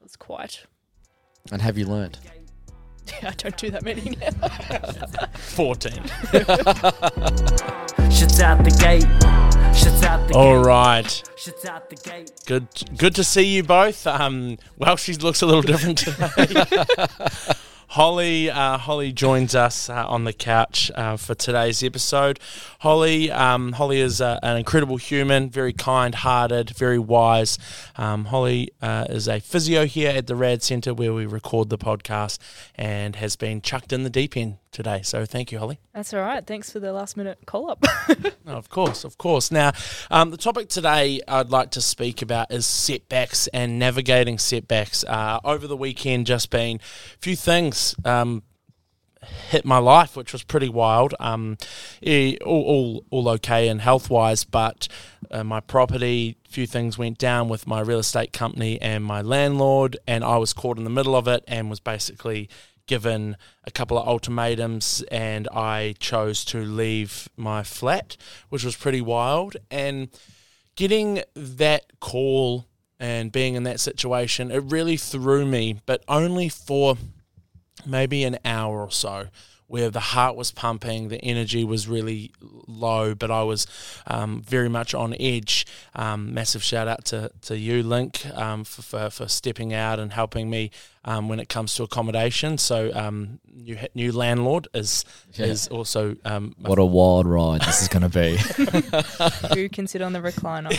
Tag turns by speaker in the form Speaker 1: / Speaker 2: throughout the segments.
Speaker 1: was quite.
Speaker 2: And have you learned?
Speaker 1: Yeah, I don't do that many now.
Speaker 3: 14.
Speaker 4: Shits out the gate. Shits out the
Speaker 3: All
Speaker 4: gate.
Speaker 3: right.
Speaker 4: Shits out the gate.
Speaker 3: Good good to see you both. Um, well, she looks a little different today. Holly, uh, Holly joins us uh, on the couch uh, for today's episode. Holly, um, Holly is uh, an incredible human, very kind-hearted, very wise. Um, Holly uh, is a physio here at the Rad Centre where we record the podcast, and has been chucked in the deep end today. So thank you, Holly.
Speaker 1: That's all right. Thanks for the last minute call up.
Speaker 3: No, of course, of course. Now, um, the topic today I'd like to speak about is setbacks and navigating setbacks. Uh, over the weekend, just been a few things um, hit my life, which was pretty wild. Um, all, all, all okay and health wise, but uh, my property, few things went down with my real estate company and my landlord, and I was caught in the middle of it and was basically given a couple of ultimatums and I chose to leave my flat, which was pretty wild. And getting that call and being in that situation, it really threw me, but only for maybe an hour or so where the heart was pumping, the energy was really low, but I was um, very much on edge. Um, massive shout out to, to you, Linc, um, for, for, for stepping out and helping me um, when it comes to accommodation. So, um, new new landlord is
Speaker 2: Yeah.
Speaker 3: is also um,
Speaker 2: What a wild ride this is going to be.
Speaker 1: Who can sit on the recliner?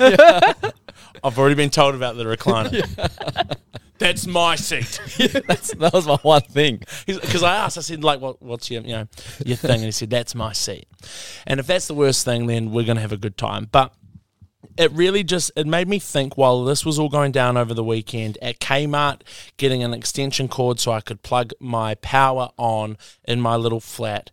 Speaker 3: I've already been told about the recliner. That's my seat.
Speaker 2: That's, that was my one thing.
Speaker 3: Because I asked, I said, like, what, what's your, you know, your thing? And he said, that's my seat. And if that's the worst thing, then we're going to have a good time. But it really just, it made me think while this was all going down over the weekend at Kmart, getting an extension cord so I could plug my power on in my little flat.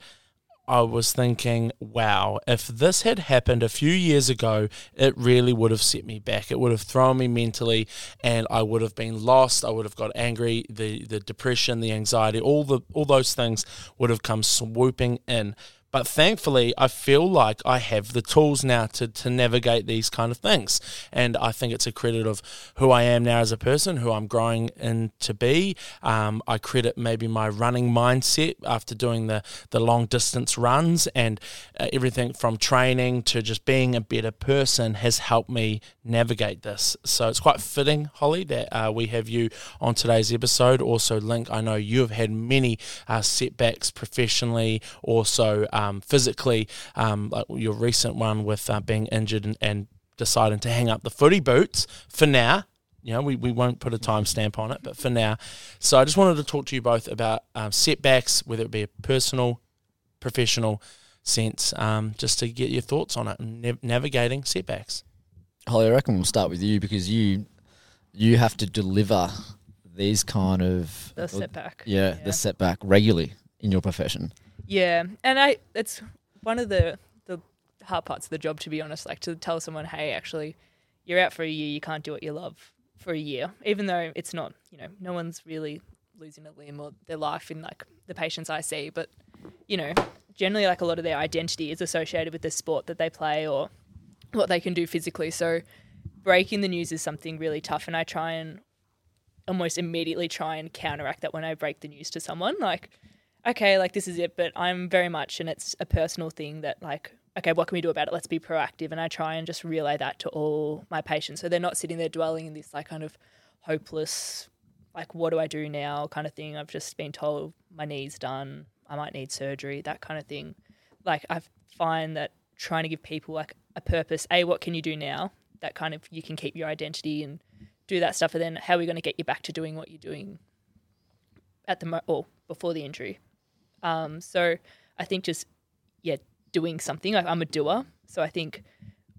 Speaker 3: I was thinking, wow, if this had happened a few years ago, it really would have set me back. It would have thrown me mentally and I would have been lost. I would have got angry, the the depression, the anxiety, all the all those things would have come swooping in. But thankfully, I feel like I have the tools now to, to navigate these kind of things. And I think it's a credit of who I am now as a person, who I'm growing in to be. Um, I credit maybe my running mindset after doing the, the long distance runs and uh, everything from training to just being a better person has helped me navigate this. So it's quite fitting, Holly, that uh, we have you on today's episode. Also, Linc, I know you have had many uh, setbacks professionally, also um, physically, um, like your recent one with uh, being injured and, and deciding to hang up the footy boots for now. You know, we, we won't put a timestamp on it, but for now. So I just wanted to talk to you both about um, setbacks, whether it be a personal, professional sense, um, just to get your thoughts on it and nav- navigating setbacks.
Speaker 2: Holly, I reckon we'll start with you because you you have to deliver these kind of
Speaker 1: The setback.
Speaker 2: yeah,
Speaker 1: Yeah.
Speaker 2: the setback regularly in your profession.
Speaker 1: Yeah, and I it's one of the the hard parts of the job to be honest. Like to tell someone, hey, actually, you're out for a year. You can't do what you love for a year, even though it's not. You know, no one's really losing a limb or their life in like the patients I see, but you know, generally like a lot of their identity is associated with the sport that they play or what they can do physically. So breaking the news is something really tough, and I try and almost immediately try and counteract that when I break the news to someone. Like, okay, like this is it, but I'm very much, and it's a personal thing that, like, okay, what can we do about it? Let's be proactive. And I try and just relay that to all my patients. So they're not sitting there dwelling in this, like, kind of hopeless, like, what do I do now kind of thing. I've just been told my knee's done, I might need surgery, that kind of thing. Like, I find that trying to give people, like, a purpose, A, what can you do now? That kind of, you can keep your identity and do that stuff, and then how are we going to get you back to doing what you're doing at the or before the injury? Um, so I think just yeah, doing something. Like I'm a doer, so I think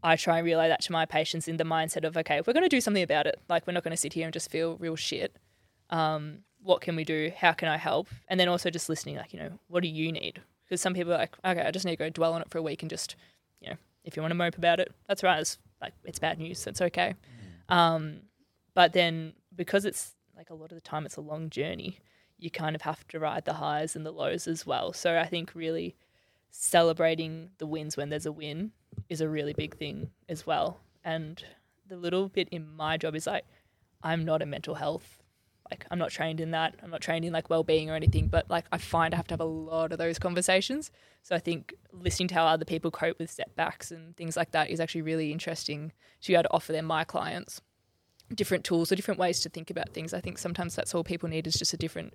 Speaker 1: I try and relay that to my patients in the mindset of okay, we're going to do something about it. Like we're not going to sit here and just feel real shit. Um, what can we do? How can I help? And then also just listening, like you know, what do you need? Because some people are like, okay, I just need to go dwell on it for a week and just, you know, if you want to mope about it, that's right. It's like it's bad news. That's okay. Um, but then because it's like a lot of the time it's a long journey, you kind of have to ride the highs and the lows as well. So I think really celebrating the wins when there's a win is a really big thing as well. And the little bit in my job is like I'm not a mental health. Like I'm not trained in that. I'm not trained in like well-being or anything. But like I find I have to have a lot of those conversations. So I think listening to how other people cope with setbacks and things like that is actually really interesting to be able to offer them my clients different tools or different ways to think about things. I think sometimes that's all people need is just a different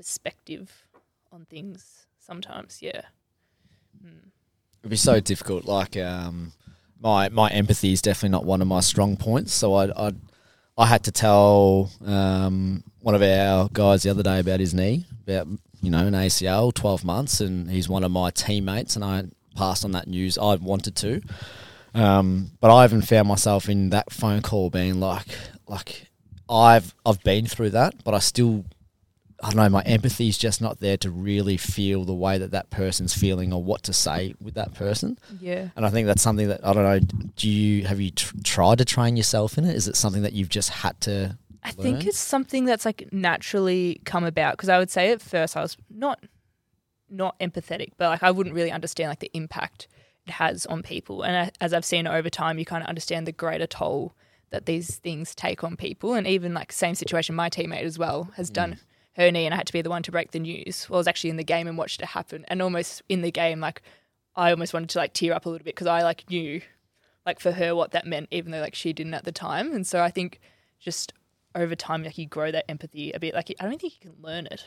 Speaker 1: perspective on things. Sometimes, yeah.
Speaker 2: It'd be so difficult. Like, um, my my empathy is definitely not one of my strong points. So I I, I had to tell um, one of our guys the other day about his knee, about you know an ACL, twelve months, and he's one of my teammates, and I passed on that news. I wanted to, um, but I even found myself in that phone call being like, like I've I've been through that, but I still I don't know, my empathy is just not there to really feel the way that that person's feeling or what to say with that person.
Speaker 1: Yeah.
Speaker 2: And I think that's something that I don't know. Do you have you tr- tried to train yourself in it? Is it something that you've just had to?
Speaker 1: I think it's something that's like naturally come about because I would say at first I was not not empathetic, but like I wouldn't really understand like the impact it has on people. And I- as I've seen over time, you kind of understand the greater toll that these things take on people. And even like same situation, my teammate as well has mm. done her knee, and I had to be the one to break the news. Well, I was actually in the game and watched it happen, and almost in the game, like I almost wanted to like tear up a little bit because I like knew like for her what that meant, even though like she didn't at the time. And so I think just over time, like you grow that empathy a bit. Like I don't think you can learn it.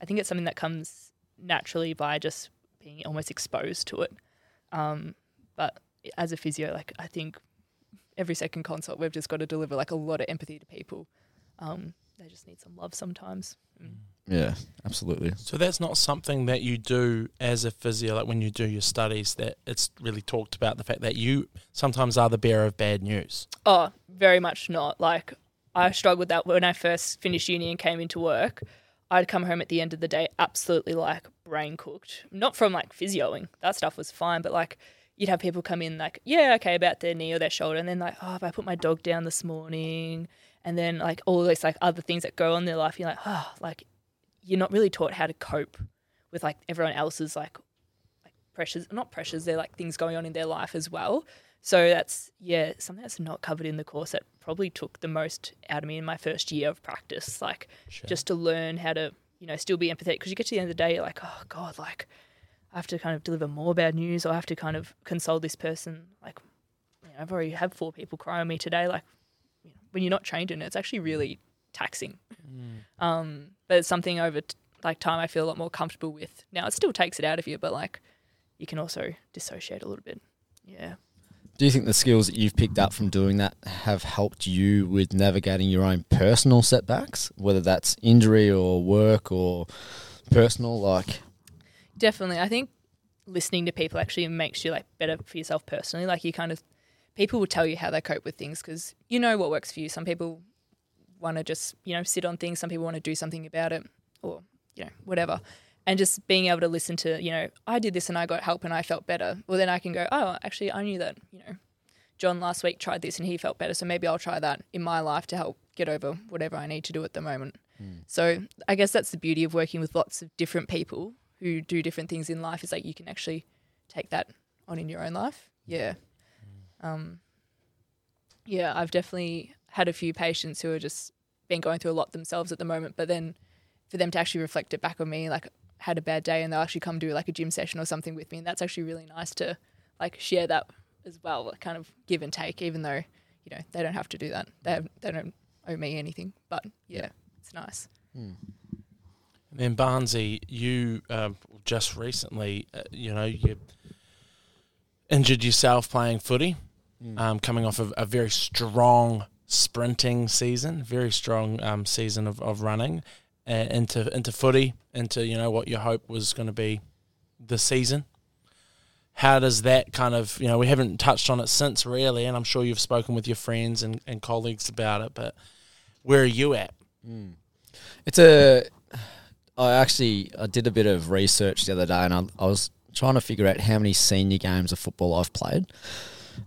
Speaker 1: I think it's something that comes naturally by just being almost exposed to it. Um, but as a physio, like I think every second consult, we've just got to deliver like a lot of empathy to people. Um, they just need some love sometimes. Mm.
Speaker 2: Yeah, absolutely.
Speaker 3: So that's not something that you do as a physio, like when you do your studies. That it's really talked about the fact that you sometimes are the bearer of bad news.
Speaker 1: Oh, very much not. Like I struggled with that when I first finished uni and came into work. I'd come home at the end of the day absolutely like brain cooked. Not from like physioing. That stuff was fine, but like you'd have people come in like, yeah, okay, about their knee or their shoulder, and then like, oh, if I put my dog down this morning, and then like all those like other things that go on in their life, you're like, oh, like you're not really taught how to cope with like everyone else's like like pressures, not pressures, they're like things going on in their life as well. So that's yeah, something that's not covered in the course that probably took the most out of me in my first year of practice. Like just to learn how to, you know, still be empathetic because you get to the end of the day, you're like, oh God, like I have to kind of deliver more bad news or I have to kind of console this person. Like, you know, I've already had four people cry on me today. Like, when you're not trained in it, it's actually really taxing. Um, but it's something over t- like time I feel a lot more comfortable with. Now it still takes it out of you, but like you can also dissociate a little bit. Yeah.
Speaker 2: Do you think the skills that you've picked up from doing that have helped you with navigating your own personal setbacks, whether that's injury or work or personal? Like,
Speaker 1: Definitely. I think listening to people actually makes you like better for yourself personally. Like you kind of people will tell you how they cope with things because you know what works for you. Some people want to just you know sit on things. Some people want to do something about it, or you know whatever. And just being able to listen to you know I did this and I got help and I felt better. Well, then I can go oh actually I knew that you know John last week tried this and he felt better, so maybe I'll try that in my life to help get over whatever I need to do at the moment. Hmm. So I guess that's the beauty of working with lots of different people who do different things in life is like you can actually take that on in your own life. Hmm. Yeah. Um, yeah, I've definitely had a few patients who are just been going through a lot themselves at the moment, but then for them to actually reflect it back on me, like had a bad day and they'll actually come do like a gym session or something with me. And that's actually really nice to like share that as well, like, kind of give and take, even though, you know, they don't have to do that. They, have, they don't owe me anything, but yeah, it's nice.
Speaker 3: And then Barnsey, you um, just recently, uh, you know, you injured yourself playing footy, um, coming off of a very strong sprinting season, very strong um, season of, of running, uh, into into footy, into you know what your hope was going to be the season. How does that kind of you know we haven't touched on it since really, and I'm sure you've spoken with your friends and, and colleagues about it, but where are you at?
Speaker 2: It's a. I actually I did a bit of research the other day, and I, I was trying to figure out how many senior games of football I've played.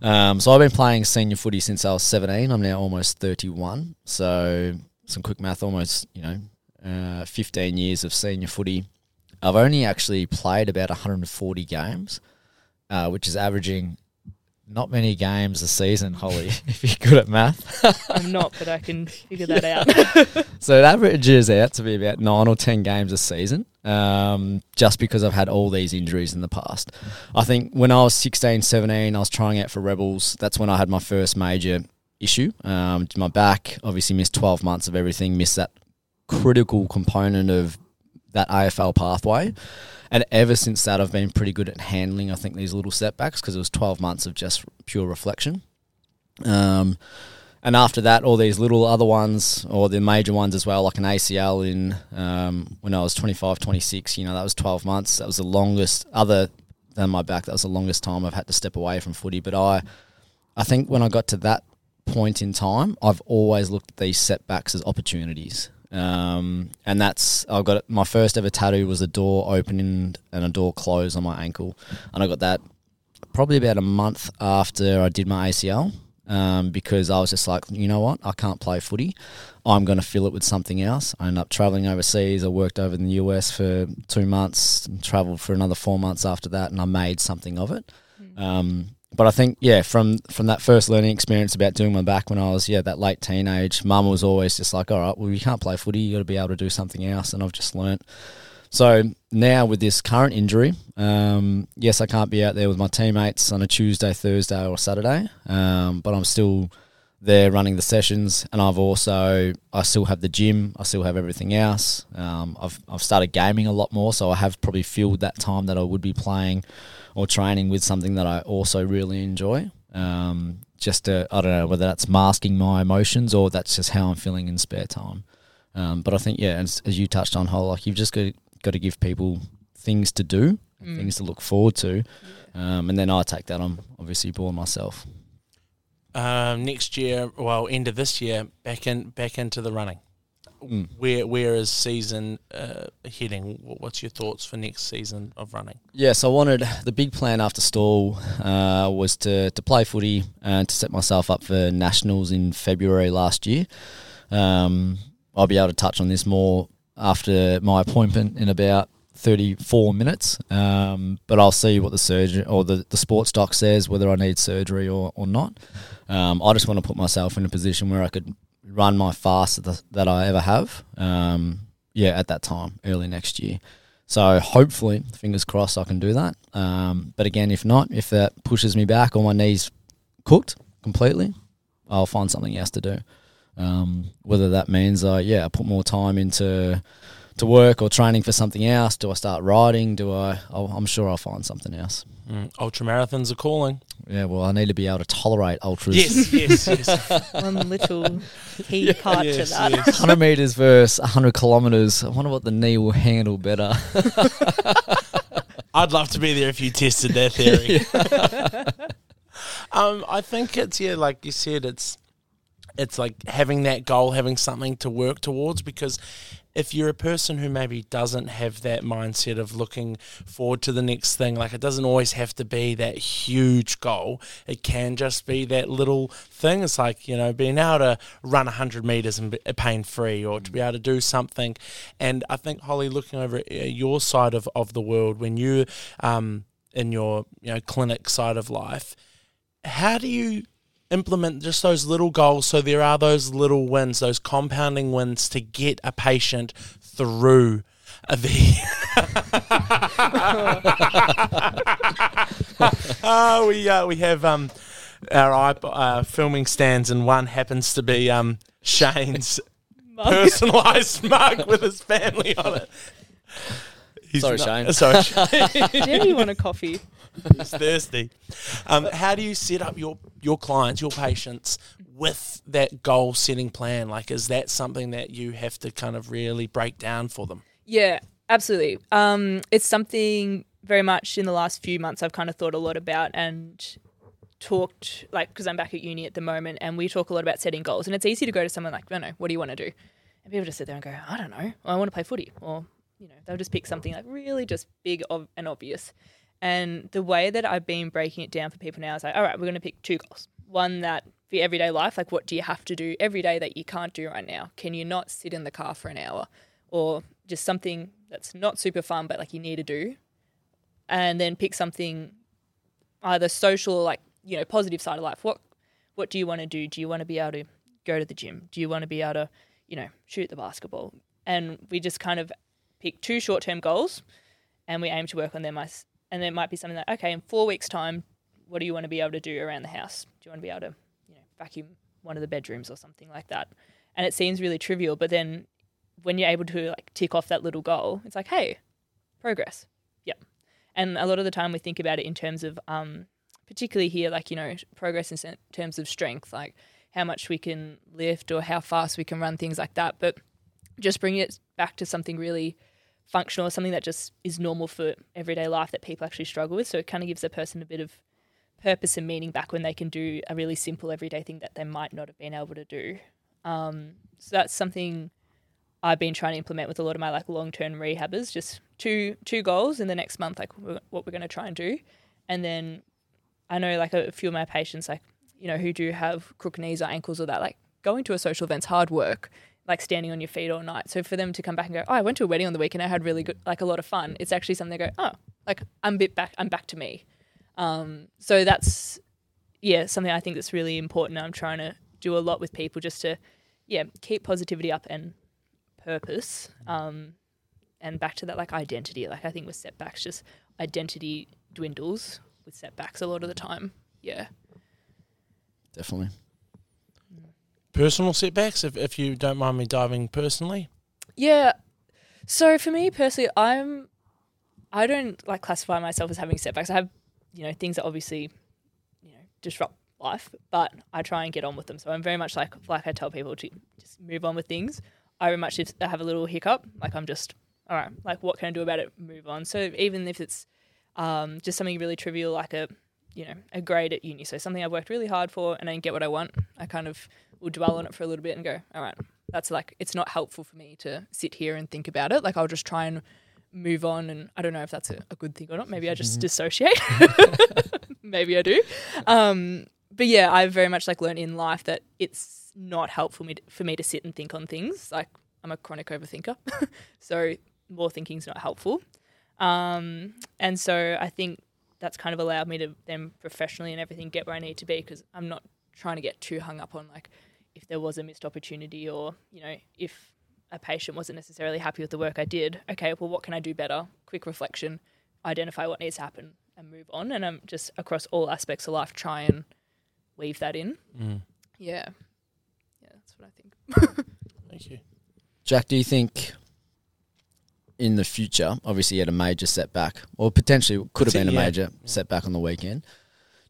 Speaker 2: Um, so I've been playing senior footy since I was seventeen. I'm now almost thirty-one. So some quick math, almost you know, uh, fifteen years of senior footy. I've only actually played about 140 games, uh, which is averaging not many games a season, Holly. if you're good at math,
Speaker 1: I'm not, but I can figure that out.
Speaker 2: so it averages out to be about nine or ten games a season. Um, just because I've had all these injuries in the past. I think when I was 16, 17, I was trying out for Rebels. That's when I had my first major issue. Um, my back, obviously missed 12 months of everything, missed that critical component of that AFL pathway. And ever since that, I've been pretty good at handling, I think, these little setbacks because it was 12 months of just pure reflection. Um, and after that, all these little other ones, or the major ones as well, like an ACL in um, when I was 25, 26, you know, that was 12 months. That was the longest, other than my back, that was the longest time I've had to step away from footy. But I, I think when I got to that point in time, I've always looked at these setbacks as opportunities. Um, and that's I got my first ever tattoo was a door opening and a door closed on my ankle, and I got that probably about a month after I did my ACL. Um, because I was just like, you know what, I can't play footy. I'm going to fill it with something else. I ended up traveling overseas. I worked over in the US for two months, and traveled for another four months after that, and I made something of it. Um, but I think yeah, from from that first learning experience about doing my back when I was yeah that late teenage, mum was always just like, all right, well you can't play footy, you got to be able to do something else, and I've just learnt. So now with this current injury, um, yes, I can't be out there with my teammates on a Tuesday, Thursday, or Saturday, um, but I'm still there running the sessions, and I've also I still have the gym, I still have everything else. Um, I've I've started gaming a lot more, so I have probably filled that time that I would be playing or training with something that I also really enjoy. Um, just to, I don't know whether that's masking my emotions or that's just how I'm feeling in spare time. Um, but I think yeah, as, as you touched on, whole like you've just got got to give people things to do,
Speaker 1: Mm.
Speaker 2: things to look forward to, um, and then I take that I'm obviously board myself.
Speaker 3: Um, next year, well, end of this year, back in back into the running.
Speaker 2: Mm.
Speaker 3: Where where is season uh, heading? What's your thoughts for next season of running?
Speaker 2: Yeah, so I wanted the big plan after Stawell uh, was to, to play footy and to set myself up for nationals in February last year. Um, I'll be able to touch on this more after my appointment in about 34 minutes, um, but I'll see what the surgeon or the, the sports doc says whether I need surgery or, or not. Um, I just want to put myself in a position where I could run my fastest that I ever have. Um, yeah, at that time, early next year. So hopefully, fingers crossed, I can do that. Um, but again, if not, if that pushes me back or my knees cooked completely, I'll find something else to do. Um, whether that means, uh, yeah, I put more time into to work or training for something else. Do I start riding? Do I? I'll, I'm sure I'll find something else.
Speaker 3: Mm, ultra marathons are calling.
Speaker 2: Yeah, well, I need to be able to tolerate ultras.
Speaker 3: Yes, yes, yes.
Speaker 1: One little key part
Speaker 3: yes,
Speaker 1: to that.
Speaker 3: yes.
Speaker 2: 100 meters versus 100 kilometers. I wonder what the knee will handle better.
Speaker 3: I'd love to be there if you tested that theory. um, I think it's yeah, like you said, it's it's like having that goal, having something to work towards. Because if you're a person who maybe doesn't have that mindset of looking forward to the next thing, like it doesn't always have to be that huge goal. It can just be that little thing. It's like you know being able to run hundred meters and pain free, or to be able to do something. And I think Holly, looking over uh, your side of, of the world, when you um in your you know clinic side of life, how do you implement just those little goals so there are those little wins, those compounding wins to get a patient through the. oh, we uh, we have um our iP- uh, filming stands, and one happens to be um Shane's personalised mug with his family on it. He's
Speaker 2: Sorry,
Speaker 3: not-
Speaker 2: Shane.
Speaker 3: Sorry, Shane.
Speaker 1: yeah, you want a coffee?
Speaker 3: He's thirsty. Um, how do you set up your your clients, your patients, with that goal setting plan? Like, is that something that you have to kind of really break down for them?
Speaker 1: Yeah, absolutely. Um, it's something very much in the last few months I've kind of thought a lot about and talked like because I'm back at uni at the moment and we talk a lot about setting goals and it's easy to go to someone like, I don't know, what do you want to do? And people just sit there and go, I don't know, I want to play footy or you know they'll just pick something like really just big ob- and obvious. And the way that I've been breaking it down for people now is like, all right, we're going to pick two goals. One that for everyday life, like what do you have to do every day that you can't do right now? Can you not sit in the car for an hour? Or just something that's not super fun, but like you need to do. And then pick something either social, or like you know positive side of life. What what do you want to do? Do you want to be able to go to the gym? Do you want to be able to you know shoot the basketball? And we just kind of pick two short term goals, and we aim to work on them. And there might be something like okay, in four weeks' time, what do you want to be able to do around the house? Do you want to be able to you know vacuum one of the bedrooms or something like that? And it seems really trivial, but then when you're able to like tick off that little goal, it's like hey, progress. Yep. And a lot of the time we think about it in terms of, um, particularly here, like, you know, progress in terms of strength, like how much we can lift or how fast we can run, things like that. But just bringing it back to something really functional, or something that just is normal for everyday life that people actually struggle with. So it kind of gives a person a bit of purpose and meaning back when they can do a really simple everyday thing that they might not have been able to do. Um, so that's something I've been trying to implement with a lot of my like long term rehabbers. Just two two goals in the next month, like what we're going to try and do, and then I know like a few of my patients, like you know, who do have crook knees or ankles or that, like going to a social event's hard work, like standing on your feet all night. So for them to come back and go, oh, I went to a wedding on the weekend, I had really good, like a lot of fun. It's actually something they go, oh, like I'm bit back, I'm back to me. Um, so that's yeah something I think that's really important. I'm trying to do a lot with people just to yeah keep positivity up and purpose um, and back to that like identity like i think with setbacks just identity dwindles with setbacks a lot of the time yeah
Speaker 2: Definitely.
Speaker 3: Personal setbacks, if, if you don't mind me diving personally.
Speaker 1: yeah. So for me personally i'm i don't like classify myself as having setbacks. I have you know things that obviously you know disrupt life but i try and get on with them. So i'm very much like like i tell people to just move on with things. I very much if i have a little hiccup like i'm just all right like what can i do about it? Move on. So even if it's um, just something really trivial like a you know a grade at uni. So something i've worked really hard for and i get what i want i kind of will dwell on it for a little bit and go all right that's like it's not helpful for me to sit here and think about it. Like i'll just try and move on and i don't know if that's a, a good thing or not. Maybe i just dissociate. Maybe i do. Um, but yeah i very much like learned in life that it's not helpful me for me to sit and think on things. Like i'm a chronic overthinker so more thinking's not helpful. Um, and so i think that's kind of allowed me to then professionally and everything get where i need to be because i'm not trying to get too hung up on like if there was a missed opportunity or you know if a patient wasn't necessarily happy with the work i did okay well what can i do better quick reflection identify what needs to happen and move on and i'm just across all aspects of life try and weave that in
Speaker 3: Mm.
Speaker 1: yeah yeah that's what i think
Speaker 3: Thank you.
Speaker 2: Jack, do you think in the future, obviously you had a major setback, or potentially could have been a
Speaker 3: Yeah.
Speaker 2: major setback on the weekend?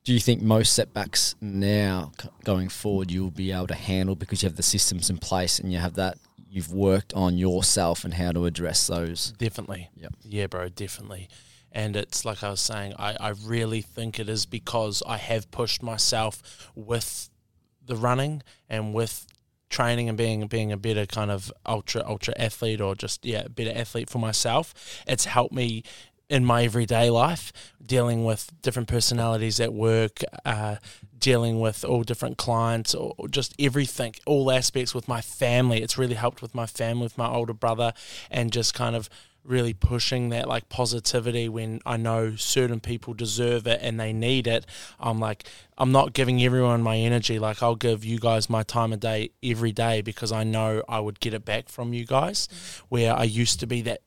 Speaker 2: Do you think most setbacks now going forward you'll be able to handle because you have the systems in place and you have that you've worked on yourself and how to address those?
Speaker 3: Definitely.
Speaker 2: Yep.
Speaker 3: Yeah, bro, definitely. And it's like I was saying, I, I really think it is because I have pushed myself with the running and with training and being being a better kind of ultra ultra athlete or just yeah, better athlete for myself. It's helped me in my everyday life, dealing with different personalities at work, uh, dealing with all different clients, or or just everything, all aspects with my family. It's really helped with my family, with my older brother, and just kind of really pushing that like positivity when I know certain people deserve it and they need it. I'm like, I'm not giving everyone my energy. Like, I'll give you guys my time of day every day because I know I would get it back from you guys. Where I used to be that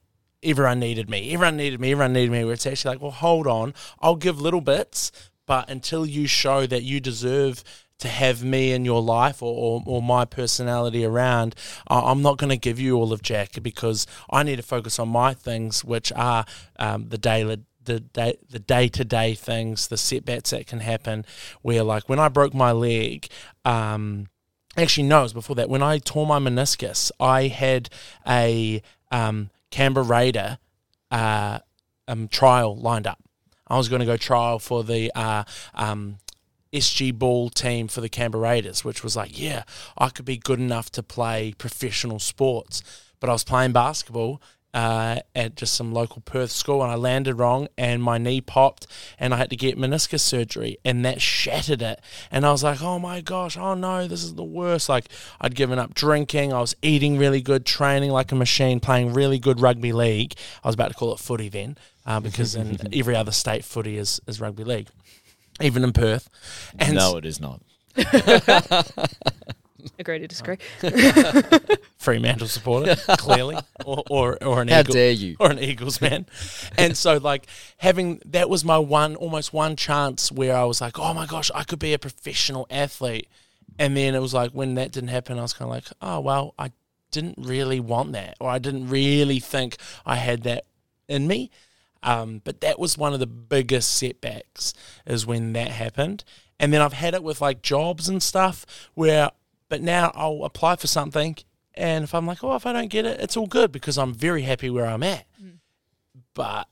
Speaker 3: everyone needed me, everyone needed me, everyone needed me. Where it's actually like, well, hold on, I'll give little bits, but until you show that you deserve to have me in your life or, or, or my personality around, I'm not going to give you all of Jack because I need to focus on my things, which are um, the daily. The day, the day to day things, the setbacks that can happen. Where like when I broke my leg, um, actually no, it was before that. When I tore my meniscus, I had a um, Canberra Raider uh, um, trial lined up. I was going to go trial for the uh, um, SG ball team for the Canberra Raiders, which was like, yeah, I could be good enough to play professional sports. But I was playing basketball uh, at just some local Perth school, and I landed wrong, and my knee popped, and I had to get meniscus surgery, and that shattered it. And I was like, oh my gosh, oh no, this is the worst. Like I'd given up drinking, I was eating really good, training like a machine, playing really good rugby league. I was about to call it footy then, uh, because in every other state, footy is, is rugby league. even in Perth. And
Speaker 2: no, it is not.
Speaker 1: Agree to disagree.
Speaker 3: Fremantle supporter, clearly, or or, or an
Speaker 2: How
Speaker 3: Eagle,
Speaker 2: dare you?
Speaker 3: or an Eagles man. And so, like having that was my one, almost one chance where I was like, oh my gosh, I could be a professional athlete. And then it was like when that didn't happen, I was kind of like, oh well, I didn't really want that, or I didn't really think I had that in me. Um, but that was one of the biggest setbacks is when that happened. And then I've had it with like jobs and stuff where, but now I'll apply for something. And if I'm like, oh, if I don't get it, it's all good because I'm very happy where I'm at. Mm. But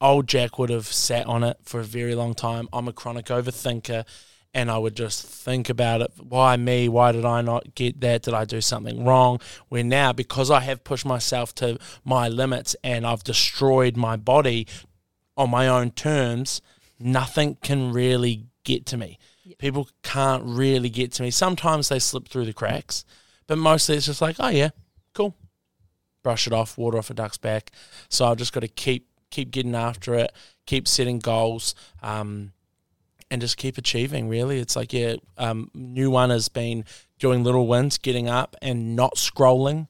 Speaker 3: old Jack would have sat on it for a very long time. I'm a chronic overthinker and I would just think about it. Why me? Why did I not get that? Did I do something wrong? Where now, because I have pushed myself to my limits and I've destroyed my body on my own terms, nothing can really get to me. People can't really get to me. Sometimes they slip through the cracks, but mostly it's just like, oh yeah, cool. Brush it off, water off a duck's back. So I've just got to keep keep getting after it, keep setting goals, um, and just keep achieving. Really, it's like yeah, um, new one has been doing little wins, getting up and not scrolling.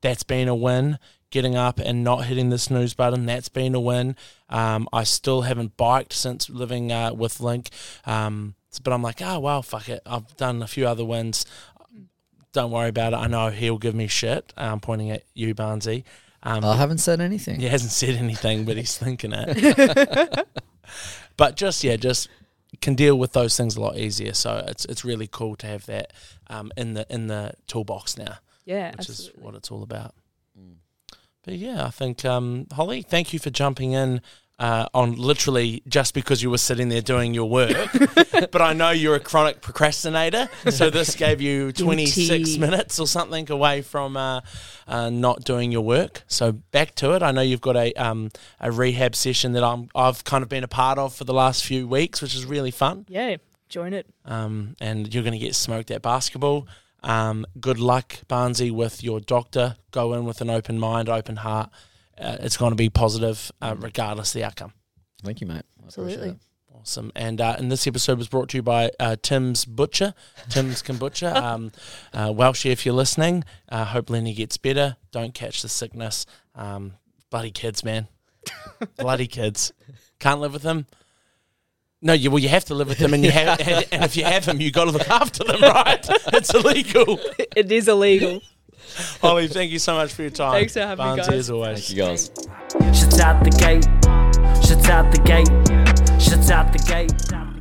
Speaker 3: That's been a win. Getting up and not hitting the snooze button, that's been a win. Um, I still haven't biked since living uh, with Linc, um, but I'm like, oh well, fuck it. I've done a few other wins. Don't worry about it. I know he'll give me shit. I'm pointing at you, Barnsey. Um,
Speaker 2: I haven't said anything.
Speaker 3: he hasn't said anything, but he's thinking it. but just yeah, just can deal with those things a lot easier. So it's it's really cool to have that um, in the in the toolbox now,
Speaker 1: Yeah,
Speaker 3: which is what it's all about. But yeah, I think um, Holly, thank you for jumping in. Uh, on literally just because you were sitting there doing your work, but I know you're a chronic procrastinator, so this gave you 26
Speaker 1: Guilty.
Speaker 3: minutes or something away from uh, uh, not doing your work. So back to it. I know you've got a um, a rehab session that I'm I've kind of been a part of for the last few weeks, which is really fun.
Speaker 1: Yeah, join it.
Speaker 3: Um, and you're going to get smoked at basketball. Um, good luck, Barnsey, with your doctor. Go in with an open mind, open heart. Uh, it's going to be positive, uh, regardless of the outcome.
Speaker 2: Thank you, mate. I
Speaker 1: Absolutely.
Speaker 3: Awesome. And uh, and this episode was brought to you by uh, Tim's Butcher, Tim's Kombucha. um, uh, Welshie, if you're listening, uh, hope Lenny gets better. Don't catch the sickness. Um, bloody kids, man. bloody kids. Can't live with them. No, you well, you have to live with them, and you have, and, and if you have them, you got to look after them, right? It's illegal.
Speaker 1: It is illegal.
Speaker 3: Holly, thank you so much for your time.
Speaker 1: Thanks for having me,
Speaker 3: Barnsey,
Speaker 1: guys.
Speaker 3: as always.
Speaker 2: Thank you, guys.
Speaker 4: Shut out the gate. Shut out the gate. Shut out the gate.